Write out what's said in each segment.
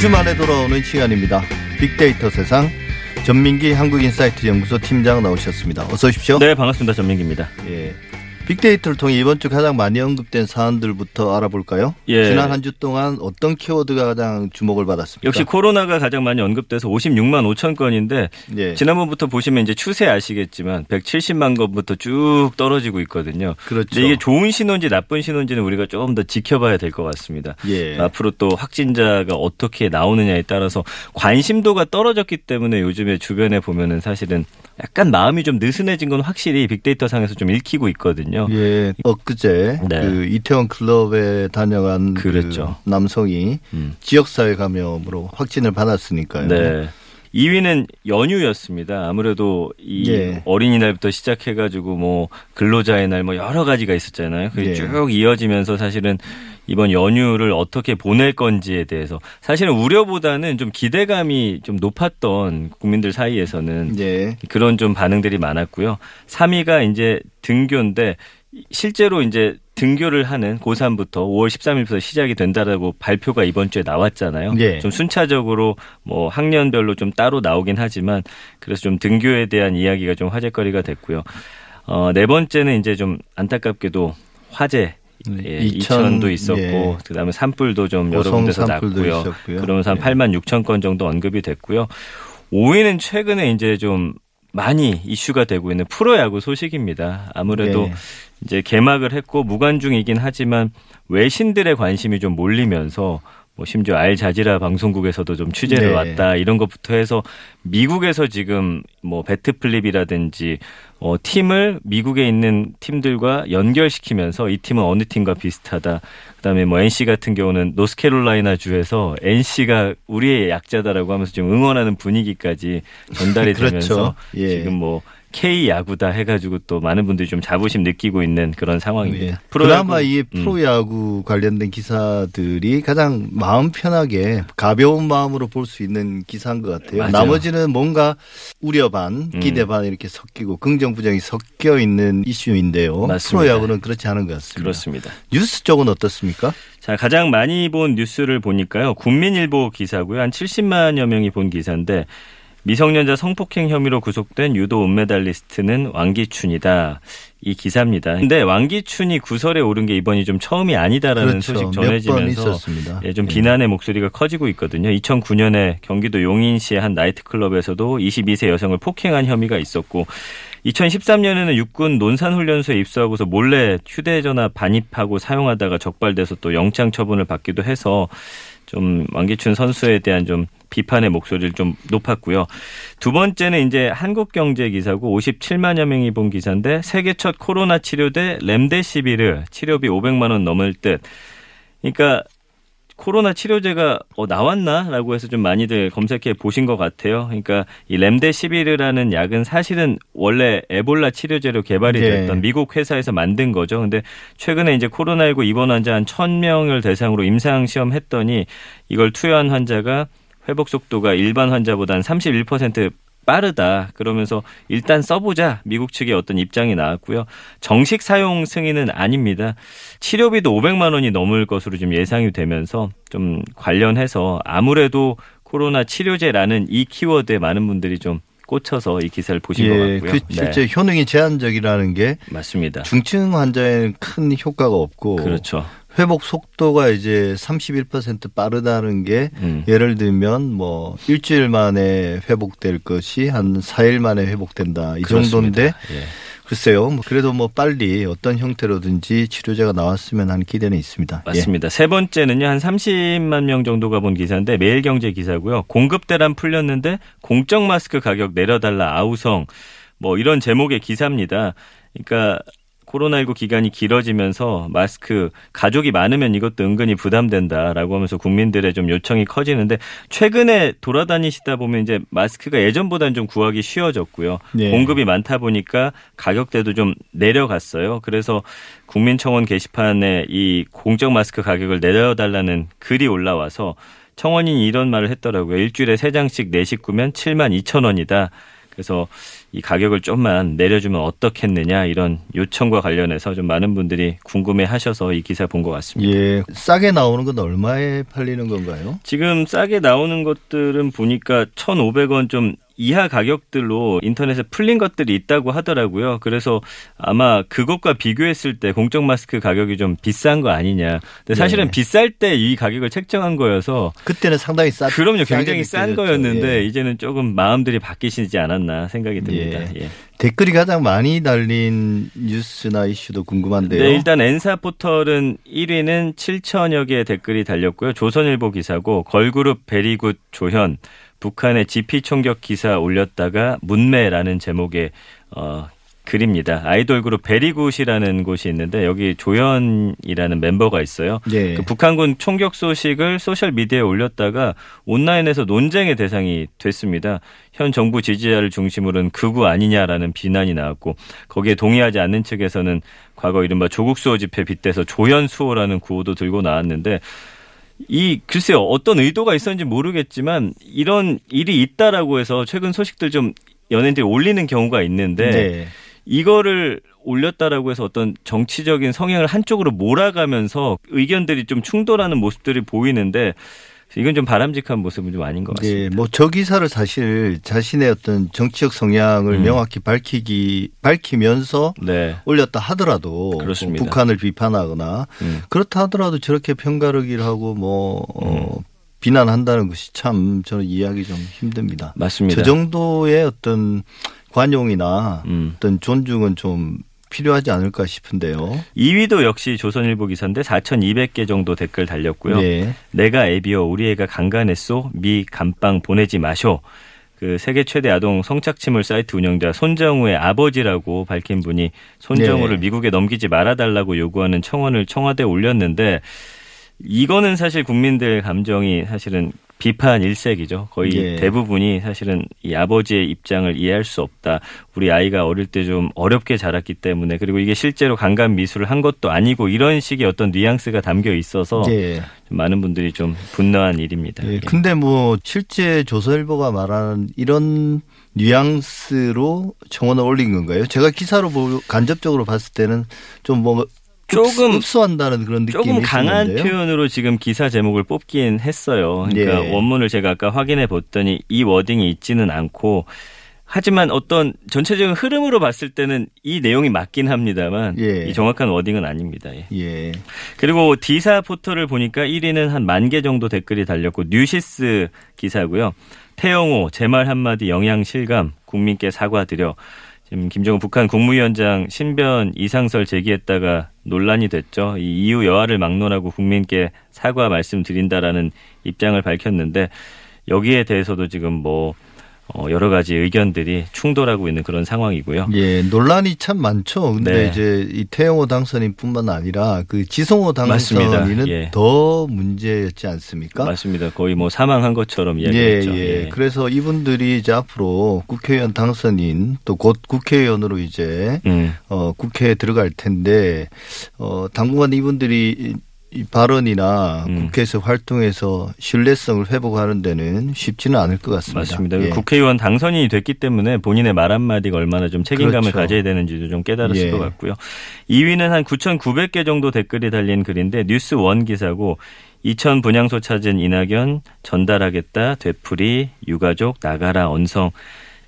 2주 만에 돌아오는 시간입니다. 빅데이터 세상 전민기 한국인사이트 연구소 팀장 나오셨습니다. 어서 오십시오. 네, 반갑습니다. 전민기입니다. 예. 빅데이터를 통해 이번 주 가장 많이 언급된 사안들부터 알아볼까요? 예. 지난 한 주 동안 어떤 키워드가 가장 주목을 받았습니까? 역시 코로나가 가장 많이 언급돼서 56만 5천 건인데 예. 지난번부터 보시면 이제 추세 아시겠지만 170만 건부터 쭉 떨어지고 있거든요. 그렇죠. 이게 좋은 신호인지 나쁜 신호인지는 우리가 조금 더 지켜봐야 될 것 같습니다. 예. 앞으로 또 확진자가 어떻게 나오느냐에 따라서 관심도가 떨어졌기 때문에 요즘에 주변에 보면은 사실은 약간 마음이 좀 느슨해진 건 확실히 빅데이터 상에서 좀 읽히고 있거든요. 예, 엊그제 네. 그 이태원 클럽에 다녀간 그 그랬죠. 남성이 음. 지역사회 감염으로 확진을 받았으니까요. 네. 2위는 연휴였습니다. 아무래도 이 예. 어린이날부터 시작해가지고 뭐 근로자의 날 뭐 여러 가지가 있었잖아요. 그게 예. 쭉 이어지면서 사실은 이번 연휴를 어떻게 보낼 건지에 대해서 사실은 우려보다는 좀 기대감이 좀 높았던 국민들 사이에서는 예. 그런 좀 반응들이 많았고요. 3위가 이제 등교인데 실제로 이제 등교를 하는 고3부터 5월 13일부터 시작이 된다라고 발표가 이번 주에 나왔잖아요. 예. 좀 순차적으로 뭐 학년별로 좀 따로 나오긴 하지만 그래서 좀 등교에 대한 이야기가 좀 화제거리가 됐고요. 어, 네 번째는 이제 좀 안타깝게도 화재 예, 이천, 이천 도 있었고 예. 그다음에 산불도 좀 여러 군데서 났고요. 있었고요. 그러면서 한 예. 8만 6천 건 정도 언급이 됐고요. 5위는 최근에 이제 좀 많이 이슈가 되고 있는 프로야구 소식입니다. 아무래도 예. 이제 개막을 했고 무관중이긴 하지만 외신들의 관심이 좀 몰리면서 뭐 심지어 알 자지라 방송국에서도 좀 취재를 네. 왔다 이런 것부터 해서 미국에서 지금 뭐 bat flip이라든지 어 팀을 미국에 있는 팀들과 연결시키면서 이 팀은 어느 팀과 비슷하다. 그다음에 뭐 NC 같은 경우는 노스캐롤라이나 주에서 NC가 우리의 약자다라고 하면서 좀 응원하는 분위기까지 전달이 그렇죠. 되면서 예. 지금 뭐 K 야구다 해가지고 또 많은 분들이 좀 자부심 느끼고 있는 그런 상황입니다. 예. 프로야구- 그나마 이 음. 프로야구 관련된 기사들이 가장 마음 편하게 가벼운 마음으로 볼 수 있는 기사인 것 같아요. 맞아요. 나머지는 뭔가 우려 반, 음. 기대 반 이렇게 섞이고 긍정 부정이 섞여 있는 이슈인데요. 맞습니다. 프로야구는 그렇지 않은 것 같습니다. 그렇습니다. 뉴스 쪽은 어떻습니까? 자, 가장 많이 본 뉴스를 보니까요. 국민일보 기사고요. 한 70만여 명이 본 기사인데 미성년자 성폭행 혐의로 구속된 유도 은메달리스트는 왕기춘이다. 이 기사입니다. 근데 왕기춘이 구설에 오른 게 이번이 좀 처음이 아니다라는 그렇죠. 소식 전해지면서. 예, 좀 비난의 목소리가 커지고 있거든요. 2009년에 경기도 용인시의 한 나이트클럽에서도 22세 여성을 폭행한 혐의가 있었고 2013년에는 육군 논산훈련소에 입소하고서 몰래 휴대전화 반입하고 사용하다가 적발돼서 또 영장 처분을 받기도 해서 좀 왕기춘 선수에 대한 좀 비판의 목소리를 좀 높았고요. 두 번째는 이제 한국경제 기사고 57만여 명이 본 기사인데 세계 첫 코로나 치료제 렘데시비르 치료비 500만 원 넘을 듯. 그러니까 코로나 치료제가 어, 나왔나라고 해서 좀 많이들 검색해 보신 것 같아요. 그러니까 이 렘데시비르라는 약은 사실은 원래 에볼라 치료제로 개발이 네. 됐던 미국 회사에서 만든 거죠. 근데 최근에 이제 코로나19 입원 환자 한 1000명을 대상으로 임상 시험했더니 이걸 투여한 환자가 회복 속도가 일반 환자보다 한31% 빠르다. 그러면서 일단 써보자. 미국 측의 어떤 입장이 나왔고요. 정식 사용 승인은 아닙니다. 치료비도 500만 원이 넘을 것으로 지금 예상이 되면서 좀 관련해서 아무래도 코로나 치료제라는 이 키워드에 많은 분들이 좀 꽂혀서 이 기사를 보신 것 예, 같고요. 그 실제 효능이 제한적이라는 게 네, 맞습니다. 중증 환자에는 큰 효과가 없고 그렇죠. 회복 속도가 이제 31% 빠르다는 게 음. 예를 들면 뭐 일주일 만에 회복될 것이 한 4일 만에 회복된다 이 정도인데 그렇습니다. 예. 글쎄요 뭐 그래도 뭐 빨리 어떤 형태로든지 치료제가 나왔으면 하는 기대는 있습니다. 예. 맞습니다. 세 번째는요, 한 30만 명 정도가 본 기사인데 매일경제 기사고요. 공급 대란 풀렸는데 공적 마스크 가격 내려달라 아우성 뭐 이런 제목의 기사입니다. 그러니까 코로나19 기간이 길어지면서 마스크 가족이 많으면 이것도 은근히 부담된다라고 하면서 국민들의 좀 요청이 커지는데 최근에 돌아다니시다 보면 이제 마스크가 예전보다는 좀 구하기 쉬워졌고요. 네. 공급이 많다 보니까 가격대도 좀 내려갔어요. 그래서 국민청원 게시판에 이 공적 마스크 가격을 내려달라는 글이 올라와서 청원인이 이런 말을 했더라고요. 일주일에 세 장씩 내 식구면 7만 2천 원이다. 그래서 이 가격을 좀만 내려주면 어떻겠느냐 이런 요청과 관련해서 좀 많은 분들이 궁금해하셔서 이 기사 본 것 같습니다. 예, 싸게 나오는 건 얼마에 팔리는 건가요? 지금 싸게 나오는 것들은 보니까 1,500원 좀 이하 가격들로 인터넷에 풀린 것들이 있다고 하더라고요. 그래서 아마 그것과 비교했을 때 공적 마스크 가격이 좀 비싼 거 아니냐. 근데 사실은 네. 비쌀 때 이 가격을 책정한 거여서 그때는 상당히 싸. 그럼요. 굉장히 싼. 거였는데 예. 이제는 조금 마음들이 바뀌시지 않았나 생각이 듭니다. 예. 예. 댓글이 가장 많이 달린 뉴스나 이슈도 궁금한데요. 네, 일단 N사 포털은 1위는 7천여 개의 댓글이 달렸고요. 조선일보 기사고 걸그룹 베리굿 조현 북한의 GP 총격 기사 올렸다가 뭇매라는 제목의 어 글입니다. 아이돌 그룹 베리굿이라는 곳이 있는데 여기 조현이라는 멤버가 있어요. 예. 그 북한군 총격 소식을 소셜 미디어에 올렸다가 온라인에서 논쟁의 대상이 됐습니다. 현 정부 지지자를 중심으로는 극우 아니냐라는 비난이 나왔고 거기에 동의하지 않는 측에서는 과거 이른바 조국 수호 집회 빗대서 조현 수호라는 구호도 들고 나왔는데 이 글쎄요 어떤 의도가 있었는지 모르겠지만 이런 일이 있다라고 해서 최근 소식들 좀 연예인들이 올리는 경우가 있는데 네. 이거를 올렸다라고 해서 어떤 정치적인 성향을 한쪽으로 몰아가면서 의견들이 좀 충돌하는 모습들이 보이는데 이건 좀 바람직한 모습은 좀 아닌 것 같습니다. 네, 뭐저 기사를 사실 자신의 어떤 정치적 성향을 음. 명확히 밝히기 밝히면서 네. 올렸다 하더라도 그렇습니다. 뭐 북한을 비판하거나 음. 그렇다 하더라도 저렇게 평가르기를 하고 뭐 어, 음. 비난한다는 것이 참 저는 이해하기 좀 힘듭니다. 맞습니다. 저 정도의 어떤 관용이나 음. 어떤 존중은 좀 필요하지 않을까 싶은데요. 2위도 역시 조선일보 기사인데 4,200개 정도 댓글 달렸고요. 네. 내가 애비여 우리 애가 강간했소 미 감빵 보내지 마쇼. 그 세계 최대 아동 성착취물 사이트 운영자 손정우의 아버지라고 밝힌 분이 손정우를 네. 미국에 넘기지 말아달라고 요구하는 청원을 청와대에 올렸는데 이거는 사실 국민들 감정이 사실은 비판 일색이죠. 거의 예. 대부분이 사실은 이 아버지의 입장을 이해할 수 없다. 우리 아이가 어릴 때 좀 어렵게 자랐기 때문에 그리고 이게 실제로 강간 미술을 한 것도 아니고 이런 식의 어떤 뉘앙스가 담겨 있어서 예. 좀 많은 분들이 좀 분노한 일입니다. 예, 예. 근데 뭐 실제 조선일보가 말하는 이런 뉘앙스로 청원을 올린 건가요? 제가 기사로 보 간접적으로 봤을 때는 좀 뭐 조금- 흡수한다는 그런 느낌이 조금 강한 있었는데요. 표현으로 지금 기사 제목을 뽑긴 했어요. 그러니까 예. 원문을 제가 아까 확인해 봤더니 이 워딩이 있지는 않고 하지만 어떤 전체적인 흐름으로 봤을 때는 이 내용이 맞긴 합니다만 예. 이 정확한 워딩은 아닙니다. 예. 예. 그리고 D사 포털을 보니까 1위는 한 만 개 정도 댓글이 달렸고 뉴시스 기사고요. 태영호 제 말 한마디 영향 실감 국민께 사과드려 지금 김정은 북한 국무위원장 신변 이상설 제기했다가 논란이 됐죠. 이 이후 여하를 막론하고 국민께 사과 말씀드린다라는 입장을 밝혔는데 여기에 대해서도 지금 뭐 어, 여러 가지 의견들이 충돌하고 있는 그런 상황이고요. 예, 논란이 참 많죠. 근데 네. 이제 이 태영호 당선인뿐만 아니라 그 지성호. 당선인은 예. 더 문제였지 않습니까? 맞습니다. 거의 뭐 사망한 것처럼 예, 이야기했죠. 예. 그래서 이분들이 이제 앞으로 국회의원 당선인 또 곧 국회의원으로 이제 음. 어, 국회에 들어갈 텐데 어, 당분간 이분들이 이- 이 발언이나 음. 국회에서 활동해서 신뢰성을 회복하는 데는 쉽지는 않을 것 같습니다. 맞습니다. 예. 국회의원 당선이 됐기 때문에 본인의 말 한마디가 얼마나 좀 책임감을 그렇죠. 가져야 되는지도 좀 깨달았을 예. 것 같고요. 2위는 한 9,900개 정도 댓글이 달린 글인데 뉴스 원 기사고 2천 분향소 찾은 이낙연 전달하겠다 되풀이 유가족 나가라 언성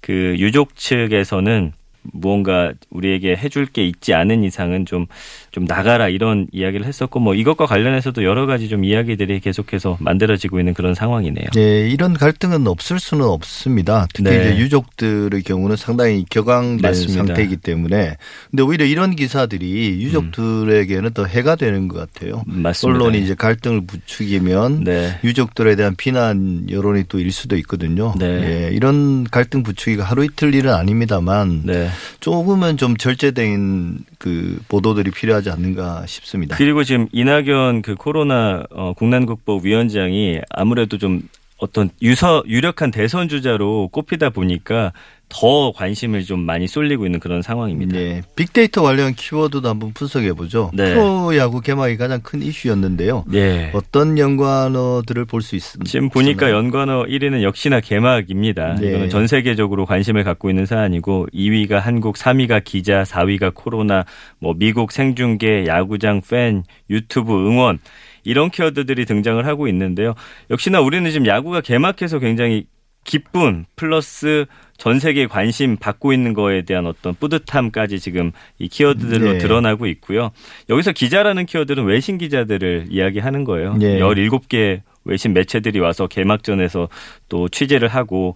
그 유족 측에서는 무언가 우리에게 해줄 게 있지 않은 이상은 좀, 좀 나가라 이런 이야기를 했었고 뭐 이것과 관련해서도 여러 가지 좀 이야기들이 계속해서 만들어지고 있는 그런 상황이네요. 예, 이런 갈등은 없을 수는 없습니다. 특히 네. 이제 유족들의 경우는 상당히 격앙된 맞습니다. 상태이기 때문에. 근데 오히려 이런 기사들이 유족들에게는 더 해가 되는 것 같아요. 맞습니다. 언론이 이제 갈등을 부추기면 네. 유족들에 대한 비난 여론이 또 일 수도 있거든요. 네. 예, 이런 갈등 부추기가 하루 이틀 일은 아닙니다만 네. 조금은 좀 절제된 그 보도들이 필요하지 않는가 싶습니다. 그리고 지금 이낙연 그 코로나 어, 국난국복 위원장이 아무래도 좀 어떤 유서 유력한 대선 주자로 꼽히다 보니까 더 관심을 좀 많이 쏠리고 있는 그런 상황입니다. 네. 빅데이터 관련 키워드도 한번 분석해 보죠. 네. 프로야구 개막이 가장 큰 이슈였는데요. 네. 어떤 연관어들을 볼 수 있습니다. 지금 보니까 연관어 1위는 역시나 개막입니다. 네. 이거는 전 세계적으로 관심을 갖고 있는 사안이고 2위가 한국, 3위가 기자, 4위가 코로나, 뭐 미국 생중계, 야구장 팬, 유튜브 응원 이런 키워드들이 등장을 하고 있는데요. 역시나 우리는 지금 야구가 개막해서 굉장히 기쁨 플러스 전 세계 관심 받고 있는 거에 대한 어떤 뿌듯함까지 지금 이 키워드들로 네. 드러나고 있고요. 여기서 기자라는 키워드는 외신 기자들을 이야기하는 거예요. 네. 17개 외신 매체들이 와서 개막전에서 또 취재를 하고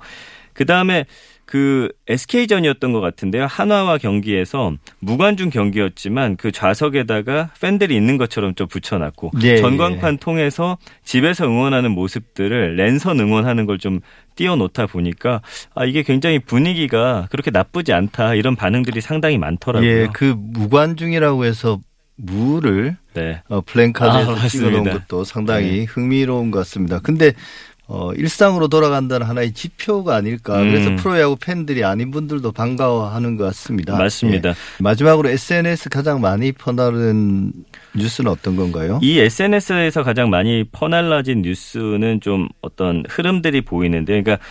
그 다음에 그 SK전이었던 것 같은데요. 한화와 경기에서 무관중 경기였지만 그 좌석에다가 팬들이 있는 것처럼 좀 붙여놨고 예, 전광판 통해서 집에서 응원하는 모습들을 랜선 응원하는 걸 좀 띄워놓다 보니까 아 이게 굉장히 분위기가 그렇게 나쁘지 않다 이런 반응들이 상당히 많더라고요. 예, 그 무관중이라고 해서 무를 네. 어, 플랜카드에서 아. 찍어놓은 것도 상당히 네. 흥미로운 것 같습니다. 근데 어, 일상으로 돌아간다는 하나의 지표가 아닐까. 음. 그래서 프로야구 팬들이 아닌 분들도 반가워하는 것 같습니다. 맞습니다. 예. 마지막으로 SNS 가장 많이 퍼나른 뉴스는 어떤 건가요? 이 SNS에서 가장 많이 퍼날라진 뉴스는 좀 어떤 흐름들이 보이는데, 그러니까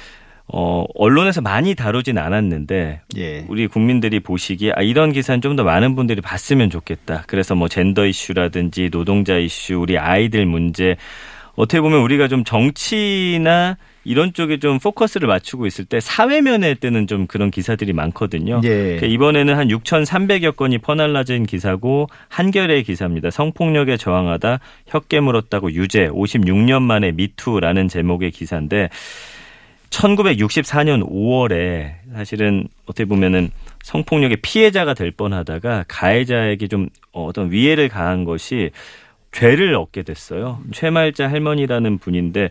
어 언론에서 많이 다루진 않았는데 예. 우리 국민들이 보시기에 아 이런 기사는 좀 더 많은 분들이 봤으면 좋겠다. 그래서 뭐 젠더 이슈라든지 노동자 이슈, 우리 아이들 문제 어떻게 보면 우리가 좀 정치나 이런 쪽에 좀 포커스를 맞추고 있을 때 사회면에 뜨는 좀 그런 기사들이 많거든요. 예. 그러니까 이번에는 한 6,300여 건이 퍼날라진 기사고 한겨레 기사입니다. 성폭력에 저항하다 혀깨 물었다고 유죄 56년 만에 미투라는 제목의 기사인데 1964년 5월에 사실은 어떻게 보면은 성폭력의 피해자가 될 뻔하다가 가해자에게 좀 어떤 위해를 가한 것이 죄를 얻게 됐어요. 최말자 할머니라는 분인데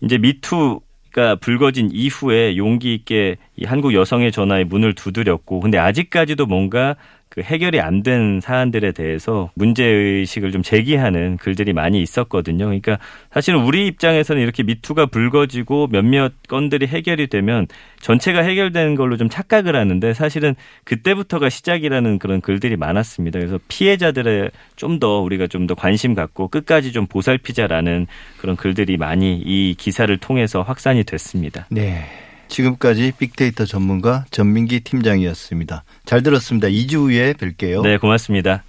이제 미투 가 불거진 이후에 용기 있게 이 한국 여성의 전화에 문을 두드렸고 근데 아직까지도 뭔가 그 해결이 안 된 사안들에 대해서 문제 의식을 좀 제기하는 글들이 많이 있었거든요. 그러니까 사실은 우리 입장에서는 이렇게 미투가 불거지고 몇몇 건들이 해결이 되면 전체가 해결되는 걸로 좀 착각을 하는데 사실은 그때부터가 시작이라는 그런 글들이 많았습니다. 그래서 피해자들의 좀 더 우리가 좀 더 관심 갖고 끝까지 좀 보살피자라는 그런 글들이 많이 이 기사를 통해서 확산이 됐습니다. 네. 지금까지 빅데이터 전문가 전민기 팀장이었습니다. 잘 들었습니다. 2주 후에 뵐게요. 네, 고맙습니다.